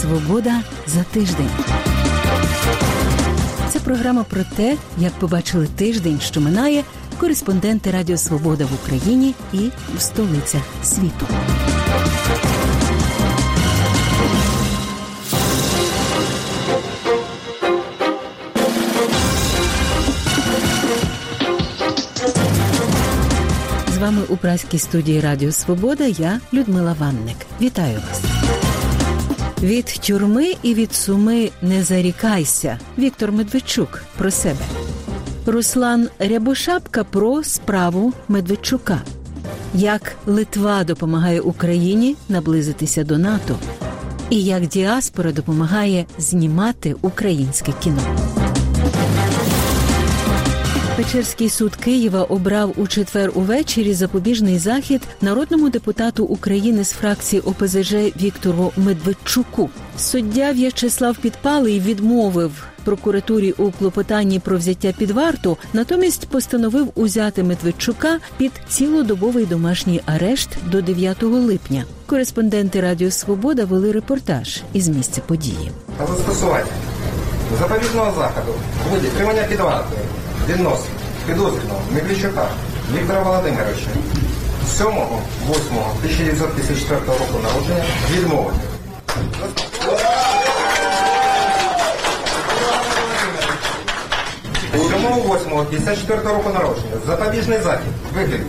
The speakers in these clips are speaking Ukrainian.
Свобода за тиждень. Це програма про те, як побачили тиждень, що минає, кореспонденти Радіо Свобода в Україні і в столицях світу. Вами у праській студії Радіо Свобода я Людмила Ванник. Вітаю вас. Від тюрми і від суми не зарікайся. Віктор Медведчук про себе. Руслан Рябошапка про справу Медведчука. Як Литва допомагає Україні наблизитися до НАТО, і як діаспора допомагає знімати українське кіно. Печерський суд Києва обрав у четвер увечері запобіжний захід народному депутату України з фракції ОПЗЖ Віктору Медведчуку. Суддя В'ячеслав Підпалий відмовив прокуратурі у клопотанні про взяття під варту, натомість постановив узяти Медведчука під цілодобовий домашній арешт до 9 липня. Кореспонденти Радіо Свобода вели репортаж із місця події. Застосування запобіжного заходу ході тримання під вартою відносно підозрюваного. Медведчука. Віктора Володимировича. 7.8.1954 року народження. Відмовити. Сьомого 8.54 року народження. Запобіжний захід. Вигляді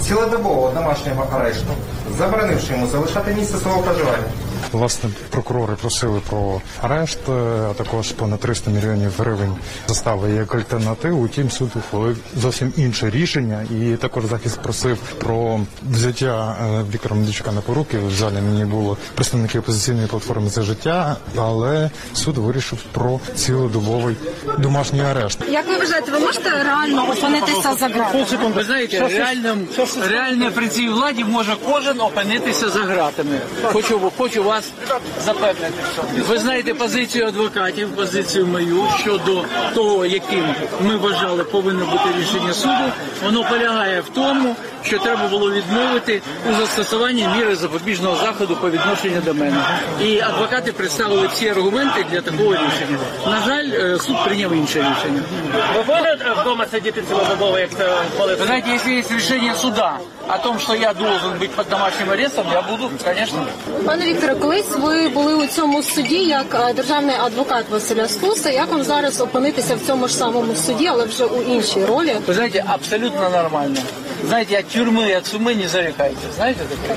цілодобового домашнього арешту, заборонивши йому залишати місце свого проживання. Власне, прокурори просили про арешт, е, а також понад 300 мільйонів гривень застави як альтернативу. Утім, суд ухвалив зовсім інше рішення, і також захист просив про взяття е, Віктора Медведчука на поруки. В залі мені було представники опозиційної платформи за життя, але суд вирішив про цілодобовий домашній арешт. Як ви вважаєте, ви можете реально опинитися за ґратами? Ви знаєте, реально, реально при цій владі може кожен опинитися за ґратами. Хочу, хочу вас запевнити. Ви знаєте позицію адвокатів, позицію мою щодо того, яким ми вважали повинно бути рішення суду. Воно полягає в тому, що треба було відмовити у застосуванні міри запобіжного заходу по відношенню до мене. І адвокати представили всі аргументи для такого рішення. На жаль, е, суд прийняв інше рішення. Ви будете вдома сидіти цілодобово, як це коли Вы знаете, если есть решение суда о том, что я должен быть под домашним арестом, я буду, конечно. Пане Вікторе, колись ви були у цьому суді як е, державний адвокат Василя Стуса. Як вам зараз опинитися в цьому ж самому суді, але вже у іншій ролі? Вы знаете, абсолютно нормально. Знаете, от тюрьмы, от сумы не зарекайте. Знаете такое?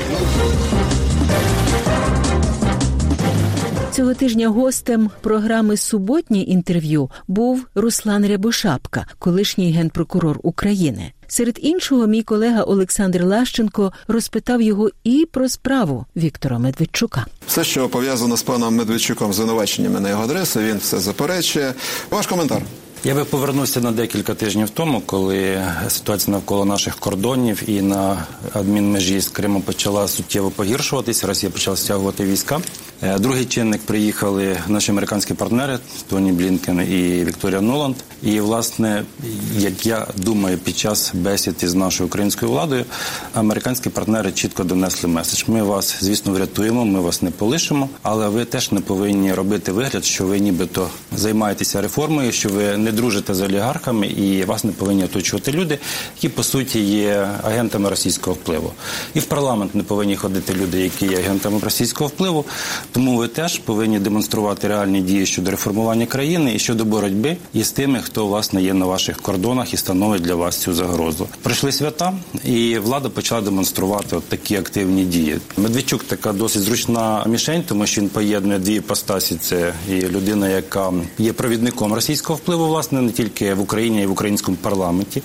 Цього тижня гостем програми Суботнє інтерв'ю був Руслан Рябошапка, колишній генпрокурор України. Серед іншого, мій колега Олександр Лащенко розпитав його і про справу Віктора Медведчука. Все, що пов'язано з паном Медведчуком, звинуваченнями на його адресу, він все заперечує. Ваш коментар. Я би повернувся на декілька тижнів тому, коли ситуація навколо наших кордонів і на адмінмежі з Кримом почала суттєво погіршуватися. Росія почала стягувати війська. Е, Другий чинник приїхали наші американські партнери Тоні Блінкен і Вікторія Нуланд. І власне, як я думаю, під час бесід із нашою українською владою американські партнери чітко донесли меседж. Ми вас, звісно, врятуємо, ми вас не полишимо, але ви теж не повинні робити вигляд, що ви нібито займаєтеся реформою, що ви не дружите з олігархами і вас не повинні оточувати люди, які по суті є агентами російського впливу. І в парламент не повинні ходити люди, які є агентами російського впливу. Тому ви теж повинні демонструвати реальні дії щодо реформування країни і щодо боротьби із тими, хто власне є на ваших кордонах і становить для вас цю загрозу. Прийшли свята, і влада почала демонструвати от такі активні дії. Медведчук така досить зручна мішень, тому що він поєднує дві іпостасі. Це і людина, яка є провідником російського впливу, власне, не тільки в Україні, а й в українському парламенті,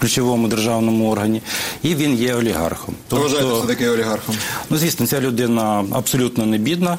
ключовому державному органі, і він є олігархом. Тобто... Вважаєте, що таке олігархом? Ну, звісно, ця людина абсолютно не бідна.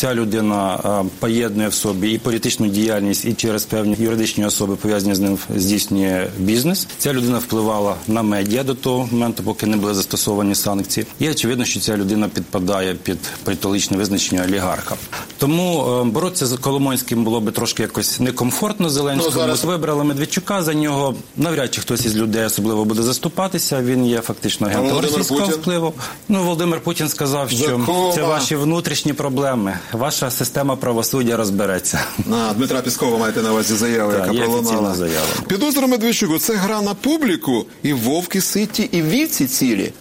Ця людина е, поєднує в собі і політичну діяльність, і через певні юридичні особи пов'язані з ним здійснює бізнес. Ця людина впливала на медіа до того моменту, поки не були застосовані санкції. І очевидно, що ця людина підпадає під політичне визначення олігарха. Тому е, боротися з Коломойським було би трошки якось некомфортно Зеленському. Ну, зараз- Вибрали Медведчука за нього. Навряд чи хтось із людей особливо буде заступатися. Він є фактично агентом російського впливу. Ну Володимир Путін сказав, що Закова. це ваші внутрішні проблеми. Ваша система правосуддя розбереться. На Дмитра Піскова маєте на увазі заяву, яка є пролунала. заява. Підозра Медведчуку це гра на публіку, і вовки ситі, і вівці цілі.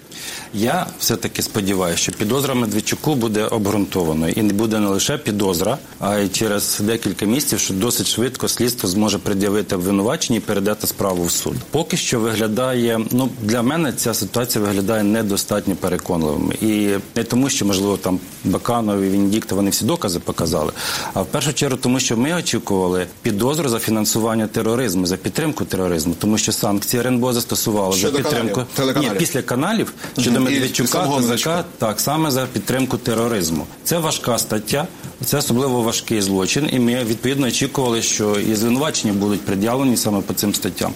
Я все-таки сподіваюся, що підозра Медведчуку буде обґрунтованою і не буде не лише підозра, а й через декілька місяців, що досить швидко слідство зможе пред'явити обвинувачення і передати справу в суд. Поки що виглядає, ну для мене ця ситуація виглядає недостатньо переконливими. І не тому, що можливо там Баканов і Венедіктов вони всі докази показали, а в першу чергу тому, що ми очікували підозру за фінансування тероризму, за підтримку тероризму, тому що санкції РНБО застосувало Щодо за підтримку каналів. Ні, після каналів щодо. І Медведчука та так саме за підтримку тероризму. Це важка стаття, це особливо важкий злочин, і ми відповідно очікували, що і звинувачення будуть пред'явлені саме по цим статтям.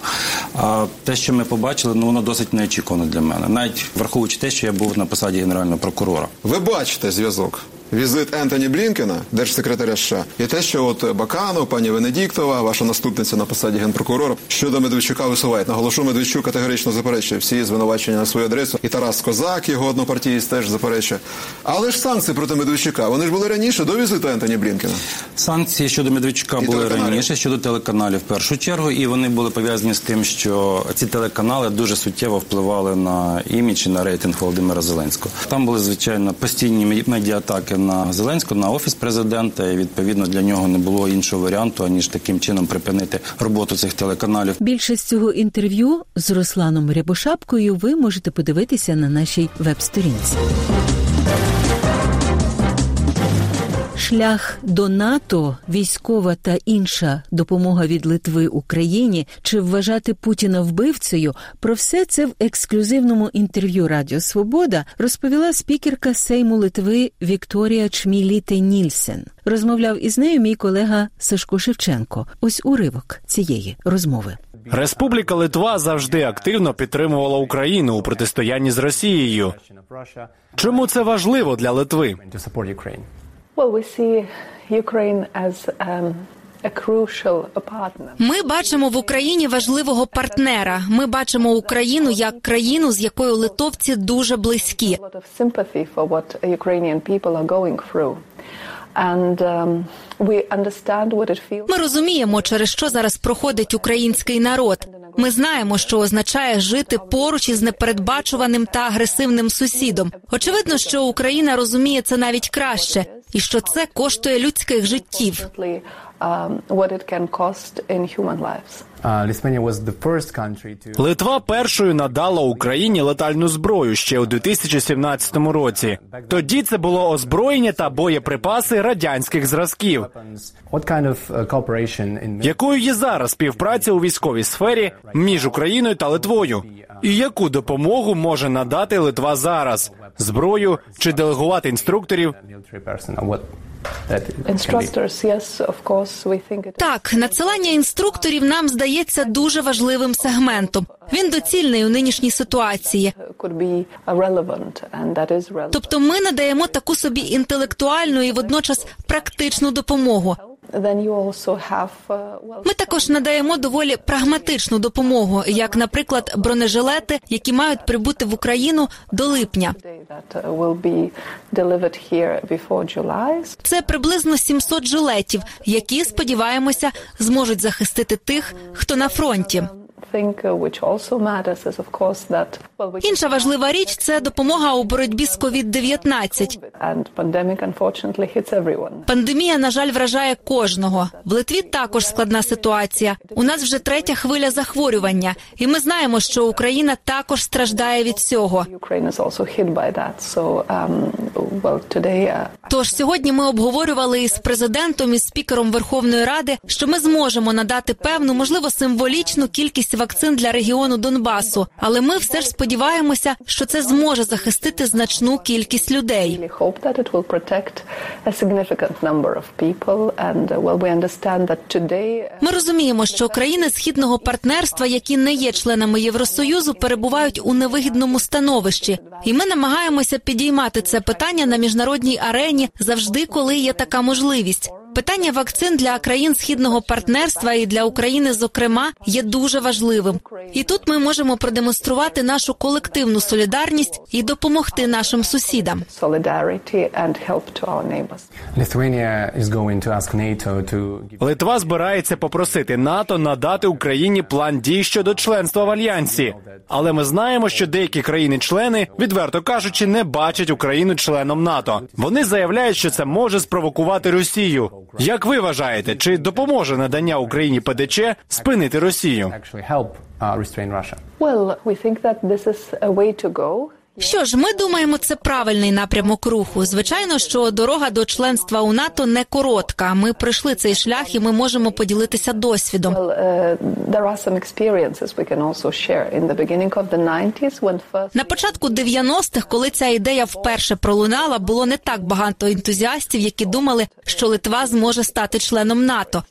А те, що ми побачили, ну воно досить неочікувано для мене, навіть враховуючи те, що я був на посаді генерального прокурора. Ви бачите зв'язок. Візит Ентоні Блінкена, держсекретаря США, і те, що от Баканов, пані Венедіктова, ваша наступниця на посаді генпрокурора, щодо Медведчука висувають. Наголошу, Медведчук категорично заперечує всі звинувачення на свою адресу. І Тарас Козак, його однопартієць, теж заперечує. Але ж санкції проти Медведчука, вони ж були раніше до візиту Ентоні Блінкена. Санкції щодо Медведчука І були телеканалів. раніше щодо телеканалів в першу чергу, і вони були пов'язані з тим, що ці телеканали дуже суттєво впливали на імідж і на рейтинг Володимира Зеленського. Там були звичайно постійні меді- медіатаки на Зеленського, на офіс президента. І відповідно для нього не було іншого варіанту аніж таким чином припинити роботу цих телеканалів. Більшість цього інтерв'ю з Русланом Рябошапкою ви можете подивитися на нашій веб-сторінці. Шлях до НАТО, військова та інша допомога від Литви Україні чи вважати Путіна вбивцею. Про все це в ексклюзивному інтерв'ю Радіо Свобода розповіла спікерка Сейму Литви Вікторія Чміліте Нільсен. Розмовляв із нею мій колега Сашко Шевченко. Ось уривок цієї розмови. Республіка Литва завжди активно підтримувала Україну у протистоянні з Росією. Чому це важливо для Литви? Um. Ми бачимо в Україні важливого партнера. Ми бачимо Україну як країну, з якою литовці дуже близькі. Um. Ми розуміємо, через що зараз проходить український народ. Ми знаємо, що означає жити поруч із непередбачуваним та агресивним сусідом. Очевидно, що Україна розуміє це навіть краще, і що це коштує людських життів. Литва першою надала Україні летальну зброю ще у 2017 році. Тоді це було озброєння та боєприпаси радянських зразків. Якою є зараз співпраця у військовій сфері між Україною та Литвою? І яку допомогу може надати Литва зараз? Зброю чи делегувати інструкторів? Instructors, yes, of course, we think it Так, надсилання інструкторів нам здається дуже важливим сегментом. Він доцільний у нинішній ситуації. uh. Тобто, ми надаємо таку собі інтелектуальну і водночас практичну допомогу. Uh, Ми також надаємо доволі прагматичну допомогу, як, наприклад, бронежилети, які мають прибути в Україну до липня. uh. Це приблизно 700 жилетів, які сподіваємося зможуть захистити тих, хто на фронті. Інша важлива річ це допомога у боротьбі з COVID-19. and pandemic unfortunately hits everyone. Пандемія, на жаль, вражає кожного. В Литві також складна ситуація. У нас вже третя хвиля захворювання, і ми знаємо, що Україна також страждає від цього. Um, uh, Тож сьогодні ми обговорювали із президентом і спікером Верховної Ради, що ми зможемо надати певну, можливо, символічну кількість вакцин для регіону Донбасу, але ми все ж сподіваємося, що це зможе захистити значну кількість людей. uh, uh, Ми розуміємо, що країни східного партнерства, які не є членами Євросоюзу, перебувають у невигідному становищі, і ми намагаємося підіймати це питання на міжнародній арені завжди, коли є така можливість. Питання вакцин для країн східного партнерства і для України, зокрема, є дуже важливим. І тут ми можемо продемонструвати нашу колективну солідарність і допомогти нашим сусідам. Литва збирається попросити НАТО надати Україні план дій щодо членства в альянсі. Але ми знаємо, що деякі країни-члени, відверто кажучи, не бачать Україну членом НАТО. Вони заявляють, що це може спровокувати Росію. Як ви вважаєте, чи допоможе надання Україні ПДЧ спинити Росію? uh. Well, we think that this is a way to go. Що ж, ми думаємо, це правильний напрямок руху. Звичайно, що дорога до членства у НАТО не коротка. Ми пройшли цей шлях, і ми можемо поділитися досвідом. Uh, there are some experiences we can also share. In the beginning of the 90s, when first На початку 90-х, коли ця ідея вперше пролунала, було не так багато ентузіастів, які думали, що Литва зможе стати членом НАТО.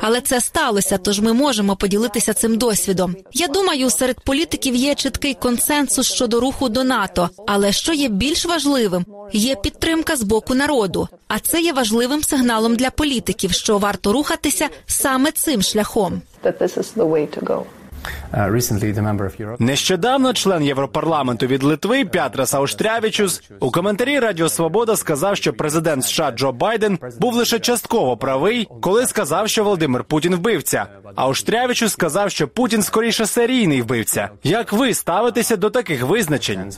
Але це сталося, тож ми можемо поділитися цим досвідом. Я думаю, серед політиків є чіткий консенсус щодо руху до НАТО. Але що є більш важливим, є підтримка з боку народу. А це є важливим сигналом для політиків, що варто рухатися саме цим шляхом. Uh. Нещодавно член Європарламенту від Литви Пятрас Ауштрявічус у коментарі Радіо Свобода сказав, що президент США Джо Байден був лише частково правий, коли сказав, що Володимир Путін вбивця. А Ауштрявічус сказав, що Путін скоріше серійний вбивця. Як ви ставитеся до таких визначень?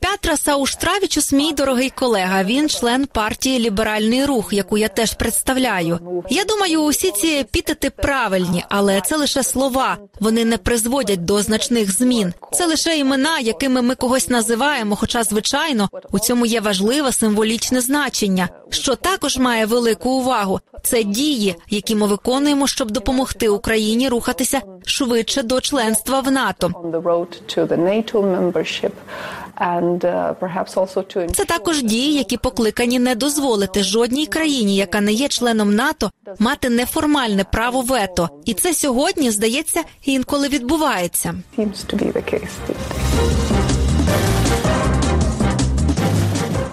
Петра Сауштравічус, мій дорогий колега. Він член партії Ліберальний рух, яку я теж представляю. Я думаю, усі ці епітети правильні, але це лише слова. Вони не призводять до значних змін. Це лише імена, якими ми когось називаємо. Хоча, звичайно, у цьому є важливе символічне значення, що також має велику увагу. Це дії, які ми виконуємо, щоб допомогти Україні рухатися швидше до членства в НАТО. uh, Це також дії, які покликані не дозволити жодній країні, яка не є членом НАТО, мати неформальне право вето. І це сьогодні здається інколи відбувається.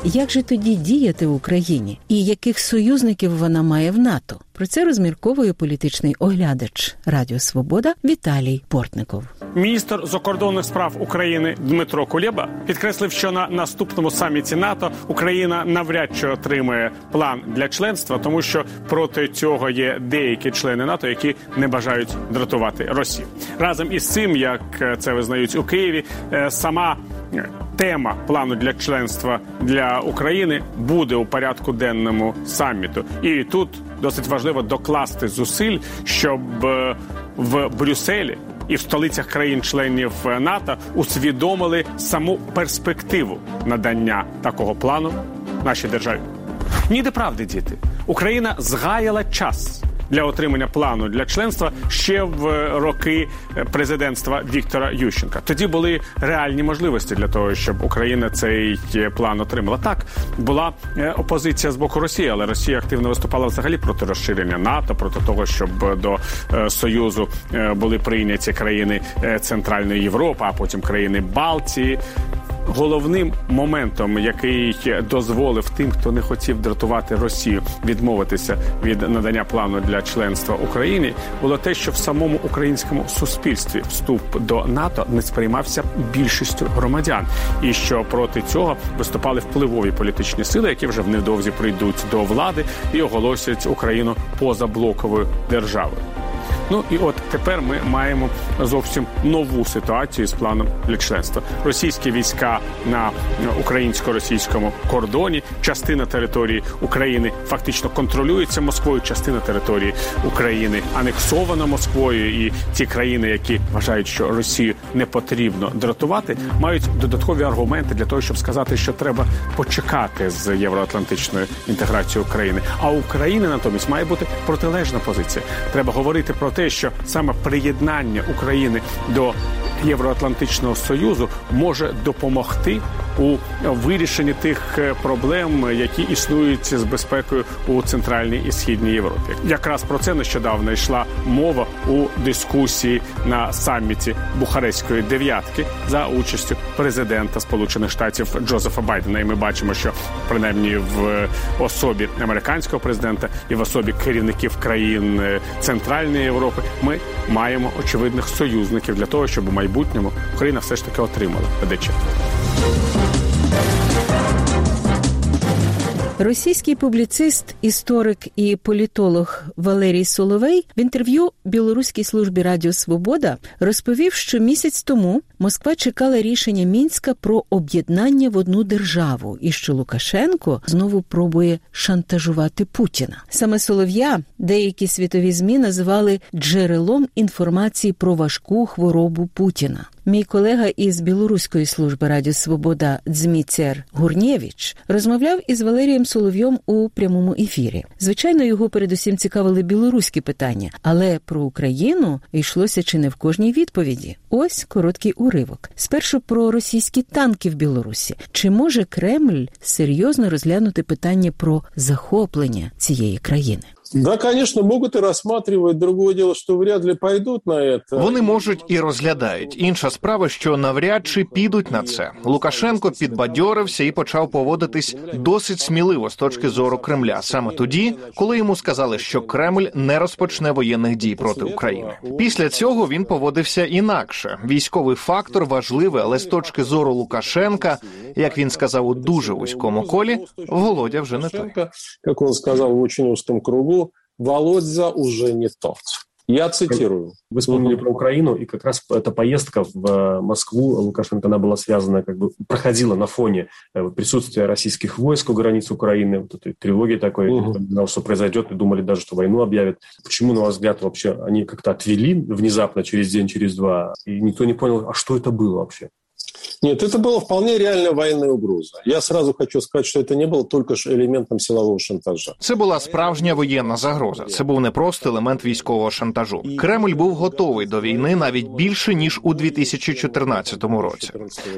Як же тоді діяти в Україні і яких союзників вона має в НАТО? Про це розмірковує політичний оглядач Радіо Свобода Віталій Портников. Міністр закордонних справ України Дмитро Кулєба підкреслив, що на наступному саміті НАТО Україна навряд чи отримає план для членства, тому що проти цього є деякі члени НАТО, які не бажають дратувати Росію. Разом із цим, як це визнають у Києві, е, сама е, тема плану для членства для України буде у порядку денному саміту, і тут досить важливо докласти зусиль, щоб е, в Брюсселі і в столицях країн-членів НАТО усвідомили саму перспективу надання такого плану нашій державі. Ніде правди, діти. Україна згаяла час для отримання плану для членства ще в роки президентства Віктора Ющенка. Тоді були реальні можливості для того, щоб Україна цей план отримала. Так була е, опозиція з боку Росії, але Росія активно виступала взагалі проти розширення НАТО, проти того, щоб до е, Союзу е, були прийняті країни е, Центральної Європи, а потім країни Балтії. Головним моментом, який дозволив тим, хто не хотів дратувати Росію, відмовитися від надання плану для членства Україні, було те, що в самому українському суспільстві вступ до НАТО не сприймався більшістю громадян, і що проти цього виступали впливові політичні сили, які вже невдовзі прийдуть до влади і оголосять Україну позаблоковою державою. Ну і от тепер ми маємо зовсім нову ситуацію з планом для членства. Російські війська на українсько-російському кордоні, частина території України фактично контролюється Москвою, частина території України анексована Москвою, і ті країни, які вважають, що Росію не потрібно дратувати, мають додаткові аргументи для того, щоб сказати, що треба почекати з євроатлантичною інтеграцією України. А України натомість має бути протилежна позиція. Треба говорити про те, що саме приєднання України до Євроатлантичного союзу може допомогти у вирішенні тих е, проблем, які існують з безпекою у центральній і східній Європі. Якраз про це нещодавно йшла мова у дискусії на саміті Бухарестської дев'ятки за участю президента Сполучених Штатів Джозефа Байдена. І ми бачимо, що принаймні в особі американського президента і в особі керівників країн е, Центральної Європи ми маємо очевидних союзників для того, щоб у майбутньому Україна все ж таки отримала ПДЧ. Російський публіцист, історик і політолог Валерій Соловей в інтерв'ю білоруській службі Радіо Свобода розповів, що місяць тому Москва чекала рішення мінська про об'єднання в одну державу, і що Лукашенко знову пробує шантажувати Путіна. Саме Солов'я деякі світові змі називали джерелом інформації про важку хворобу Путіна. Мій колега із білоруської служби Радіо Свобода Дзміцер Гурнєвіч розмовляв із Валерієм Соловйом у прямому ефірі. Звичайно, його передусім цікавили білоруські питання, але про Україну йшлося чи не в кожній відповіді. Ось короткий уривок. Спершу про російські танки в Білорусі. Чи може Кремль серйозно розглянути питання про захоплення цієї країни? Да, конечно, можуть і розглядати. Другое дело, що вряд ли пойдуть на це. Вони можуть і розглядають. Інша справа, що навряд чи підуть на це. Лукашенко підбадьорився і почав поводитись досить сміливо з точки зору Кремля. Саме тоді, коли йому сказали, що Кремль не розпочне воєнних дій проти України. Після цього він поводився інакше. Військовий фактор важливий, але з точки зору Лукашенка, як він сказав у дуже вузькому колі, Володя вже не той. Як він сказав в очень узкому кругу. Володя уже не тот. Я цитирую. Вы вспомнили про Украину, и как раз эта поездка в Москву Лукашенко, она была связана, как бы проходила на фоне присутствия российских войск у границ Украины, вот этой тревоги такой, знал, что произойдет, и думали даже, что войну объявят. Почему, на ваш взгляд, вообще они как-то отвели внезапно через день, через два, и никто не понял, а что это было вообще? Нет, это была вполне реальная военная угроза. Я сразу хочу сказать, що це не було тільки ж елементом силового шантажа. Це була справжня воєнна загроза. Це був не просто елемент військового шантажу. Кремль був готовий до війни навіть більше ніж у 2014 році.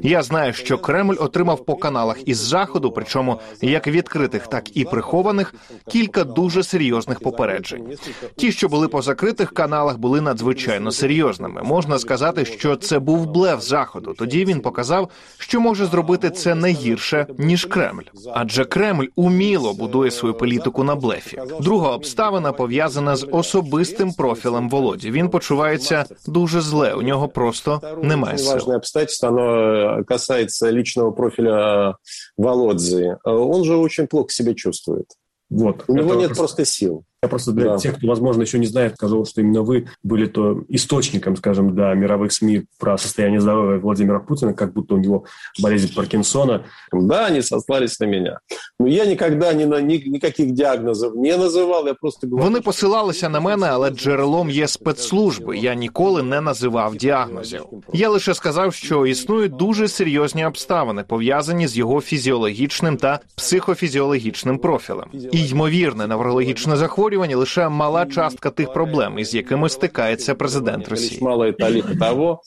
Я знаю, що Кремль отримав по каналах із заходу, причому як відкритих, так і прихованих, кілька дуже серйозних попереджень. Ті, що були по закритих каналах, були надзвичайно серйозними. Можна сказати, що це був блеф заходу. Тоді він показав, що може зробити це не гірше ніж Кремль, адже Кремль уміло будує свою політику на блефі. Друга обставина пов'язана з особистим профілем Володі. Він почувається дуже зле. У нього просто немає сил. Важное обстоятельство, оно касается личного профиля Володзи. Он же очень плохо себя чувствует. Вот. У него нет просто- просто сил. Я просто для Да. тех, кто, возможно, еще не знает, скажу, что именно вы были то источником, скажем, для мировых СМИ про состояние здоровья Владимира Путина, как будто у него болезнь Паркинсона. Да, они сослались на меня. Но я никогда ни на, ни- никаких диагнозов не называл, я просто говорю... Вони посилалися на мене, але джерелом є спецслужби. Я ніколи не називав діагнозів. Я лише сказав, що існують дуже серйозні обставини, пов'язані з його фізіологічним та психофізіологічним профілем. І ймовірне неврологічне захворювання лише мала частка тих проблем, із якими стикається президент Росії. малая талика того,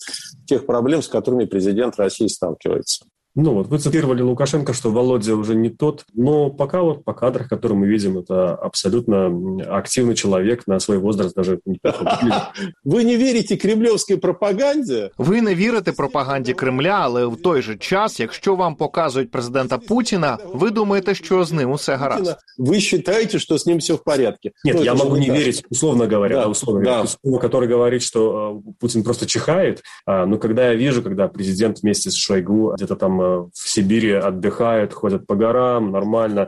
тих проблем, з якими президент Росії сталкивается. Ну вот, вы цитировали Лукашенко, что Володя уже не тот, но пока вот по кадрах, которые мы видим, это абсолютно м, активный человек на свой возраст даже неплохо выглядит. Вы не верите кремлевской пропаганде? Ви не вірите пропаганді Кремля, але в той же час, якщо вам показують президента Путіна, ви думаєте, що з ним усе гаразд. Вы считаете, что с ним все в порядке? Нет, Ну, я это же могу не так. верить, условно говоря, Да, да, условно да. говоря, условно, который говорит, что э, Путин просто чихает. А, но когда я вижу, когда президент вместе с Шойгу где-то там э, в Сибири отдыхают, ходят по горам, нормально.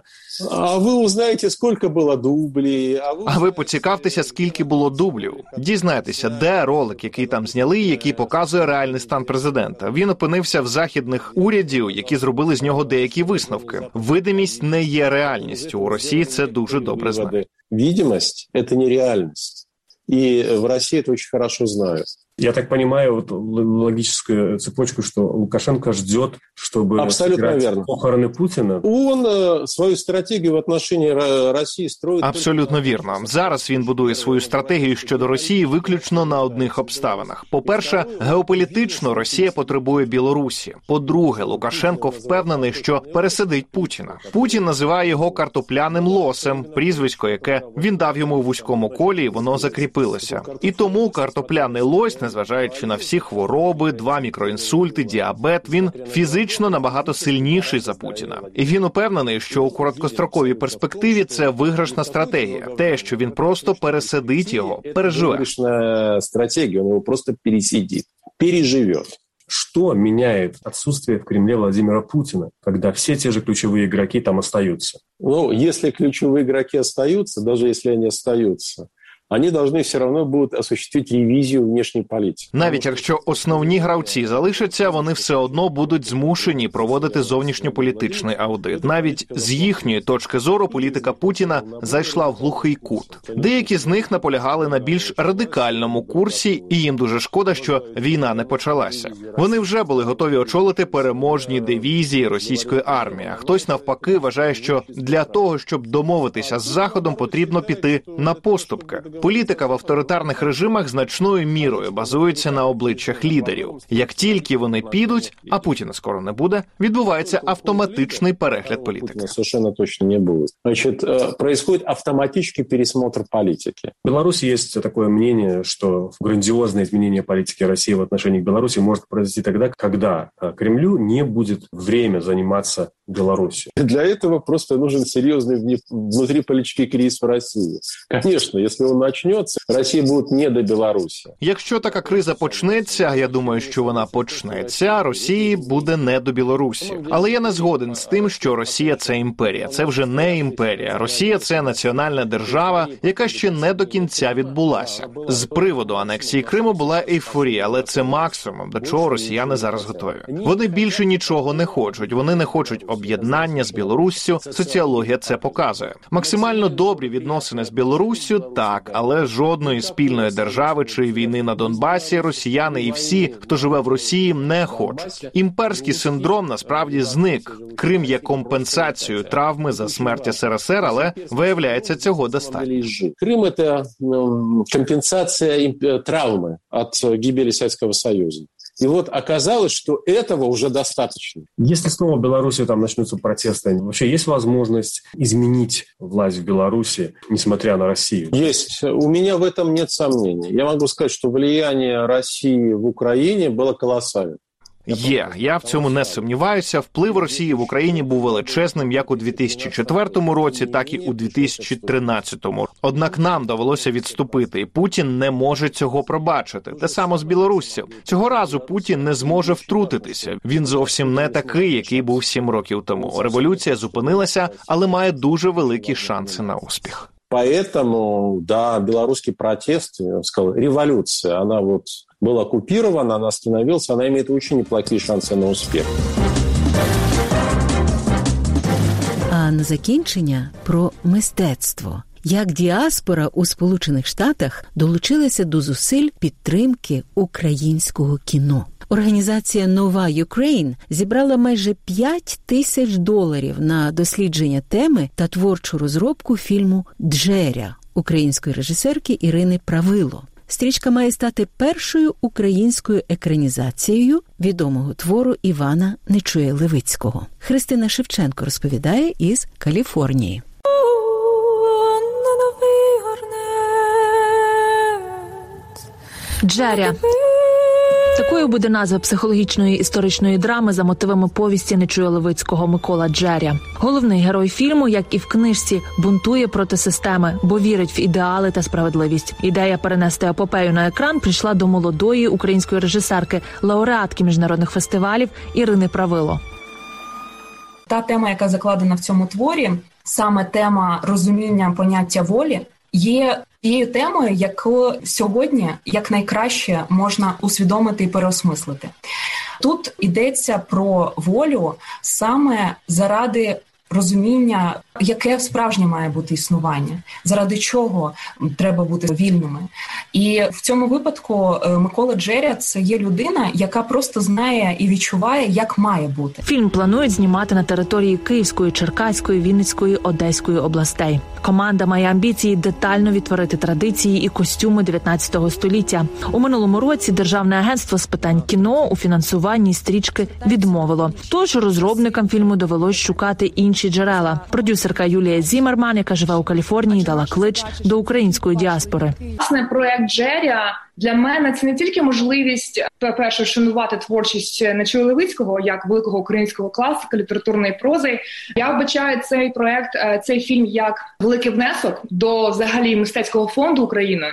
А ви узнаєте, скільки було дублів? А ви... А ви поцікавтеся, скільки було дублів. Дізнайтеся, де ролик, який там зняли, який показує реальний стан президента. Він опинився в західних урядів, які зробили з нього деякі висновки. Видимість не є реальністю. У Росії це дуже добре знає. Видимость – это не реальность. И в России это очень хорошо знают. Я так понимаю вот логическую цепочку, что Лукашенко ждет, чтобы Абсолютно верно. похороны Путина. Он э, свою стратегию в отношении Росії строїть абсолютно вірно. Зараз він будує свою стратегію щодо Росії виключно на одних обставинах. По-перше, геополітично Росія потребує Білорусі. По-друге, Лукашенко впевнений, що пересидить Путіна. Путін називає його картопляним лосем, прізвисько, яке він дав йому в вузькому колі, і воно закріпилося. І тому картопляний лось, незважаючи на всі хвороби, два мікроінсульти, діабет, він фізично набагато сильніший за Путіна. І він упевнений, що у короткостроковій перспективі це виграшна стратегія. Те, що він просто пересидить його, переживе. Виграшна стратегія, він його просто пересидить, переживе. Что меняет отсутствие в Кремле Владимира Путина, когда все те же ключевые игроки там остаются? Ну, если ключевые игроки остаются, даже если они остаются, они должны все равно будут осуществить ревізію внешньої політики. Навіть якщо основні гравці залишаться, вони все одно будуть змушені проводити зовнішньополітичний аудит. Навіть з їхньої точки зору політика Путіна зайшла в глухий кут. Деякі з них наполягали на більш радикальному курсі, і їм дуже шкода, що війна не почалася. Вони вже були готові очолити переможні дивізії російської армії. А Хтось навпаки вважає, що для того, щоб домовитися з заходом, потрібно піти на поступки. Політика в авторитарних режимах значною мірою базується на обличчях лідерів. Як тільки вони підуть, а Путіна скоро не буде, відбувається автоматичний перегляд політики. Совершенно точно не будет. Значит, э, происходит автоматический пересмотр политики. В Беларуси есть такое мнение, что грандиозное изменение политики России в отношении к Беларуси может произойти тогда, когда э, Кремлю не будет время заниматься Беларусью. Для этого просто нужен серьезный внутриполитический кризис в России. Конечно, если он начнется, Росія буде не до Білорусі. Якщо така криза почнеться, я думаю, що вона почнеться. Росії буде не до Білорусі, але я не згоден з тим, що Росія це імперія. Це вже не імперія. Росія це національна держава, яка ще не до кінця відбулася. З приводу анексії Криму була ейфорія, але це максимум, до чого росіяни зараз готові. Вони більше нічого не хочуть. Вони не хочуть об'єднання з Білоруссю. Соціологія це показує. Максимально добрі відносини з Білоруссю так, але жодної спільної держави чи війни на Донбасі росіяни і всі, хто живе в Росії, не хочуть. Імперський синдром насправді зник. Крим є компенсацією травми за смерть СРСР, але виявляється цього достатньо. Крим – це компенсація травми від гибелі Совєтського Союзу. И вот оказалось, что этого уже достаточно. Если снова в Беларуси там начнутся протесты, вообще есть возможность изменить власть в Беларуси, несмотря на Россию? Есть. У меня в этом нет сомнений. Я могу сказать, что влияние России в Украине было колоссальным. Є, я в цьому не сумніваюся. Вплив Росії в Україні був величезним як у 2004 році, так і у 2013. Однак нам довелося відступити, і Путін не може цього пробачити. Те саме з Білоруссю. Цього разу Путін не зможе втрутитися. Він зовсім не такий, який був сім років тому. Революція зупинилася, але має дуже великі шанси на успіх. Поэтому, да, белорусский протест, я сказал, революция, она вот была оккупирована, она остановилась, она имеет очень неплохие шансы на успех. А на закінчення про мистецтво. Як діаспора у Сполучених Штатах долучилася до зусиль підтримки українського кіно. Організація Nova Ukraine зібрала майже 5 тисяч доларів на дослідження теми та творчу розробку фільму Джеря української режисерки Ірини Правило. Стрічка має стати першою українською екранізацією відомого твору Івана Нечує Левицького. Христина Шевченко розповідає із Каліфорнії. Джеря Такою буде назва психологічної історичної драми за мотивами повісті Нечуя Левицького Микола Джеря. Головний герой фільму, як і в книжці, бунтує проти системи, бо вірить в ідеали та справедливість. Ідея перенести епопею на екран прийшла до молодої української режисерки, лауреатки міжнародних фестивалів Ірини Правило. та тема, яка закладена в цьому творі, саме тема розуміння поняття волі, є тією темою, яку сьогодні якнайкраще можна усвідомити і переосмислити. Тут йдеться про волю саме заради розуміння, яке справжнє має бути існування, заради чого треба бути вільними. І в цьому випадку е, Микола Джеря це є людина, яка просто знає і відчуває, як має бути. Фільм планують знімати на території Київської, Черкаської, Вінницької, Одеської областей. Команда має амбіції детально відтворити традиції і костюми 19 століття. У минулому році державне агентство з питань кіно у фінансуванні стрічки відмовило. Тож розробникам фільму довелось шукати інші джерела. Продюсерка Юлія Зімерман, яка живе у Каліфорнії, дала клич до української діаспори. Власне, проект Джеря для мене це не тільки можливість перше шанувати творчість Нечуя Левицького як великого українського класика літературної прози. Я вбачаю цей проект, е, цей фільм як великий внесок до взагалі мистецького фонду України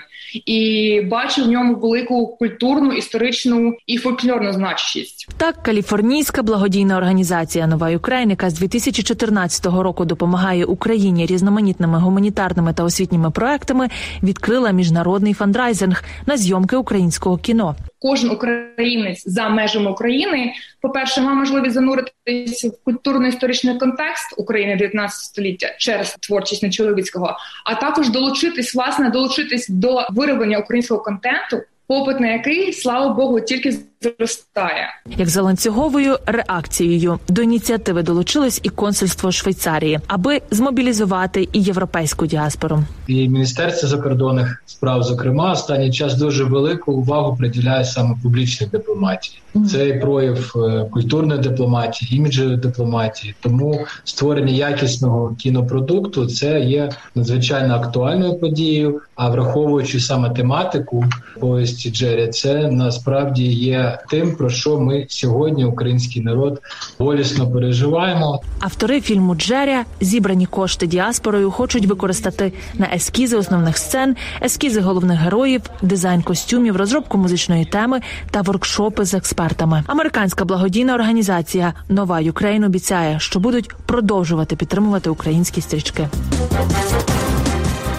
і бачу в ньому велику культурну, історичну і фольклорну значущість. Так, каліфорнійська благодійна організація Нова Україна, яка з 2014 року допомагає Україні різноманітними гуманітарними та освітніми проектами, відкрила міжнародний фандрайзинг на зйомки українського кіно. Кожен українець за межами України, по перше, має можливість зануритись в культурно-історичний контекст України 19 століття через творчість Нечоловіцького, а також долучитись, власне, долучитись до вироблення українського контенту, попит на який, слава Богу, тільки зростає. Як за ланцюговою реакцією до ініціативи долучилось і консульство Швейцарії, аби змобілізувати і європейську діаспору. І міністерство закордонних справ, зокрема, останній час дуже велику увагу приділяє саме публічній дипломатії. Це прояв е, культурної дипломатії, іміджевої дипломатії. Тому створення якісного кінопродукту це є надзвичайно актуальною подією. А враховуючи саме тематику повісті Джері, це насправді є тим, про що ми сьогодні, український народ, болісно переживаємо. Автори фільму Джеря зібрані кошти діаспорою хочуть використати на ескізи основних сцен, ескізи головних героїв, дизайн костюмів, розробку музичної теми та воркшопи з експертами. Американська благодійна організація Nova Ukraine обіцяє, що будуть продовжувати підтримувати українські стрічки.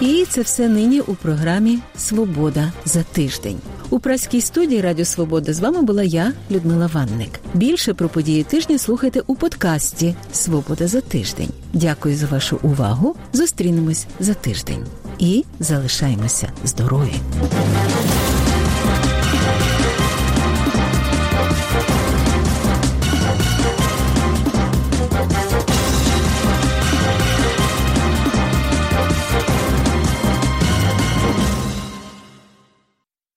І це все нині у програмі Свобода за тиждень. У праській студії Радіо Свобода з вами була я, Людмила Ванник. Більше про події тижня слухайте у подкасті Свобода за тиждень. Дякую за вашу увагу. Зустрінемось за тиждень і залишаємося здорові.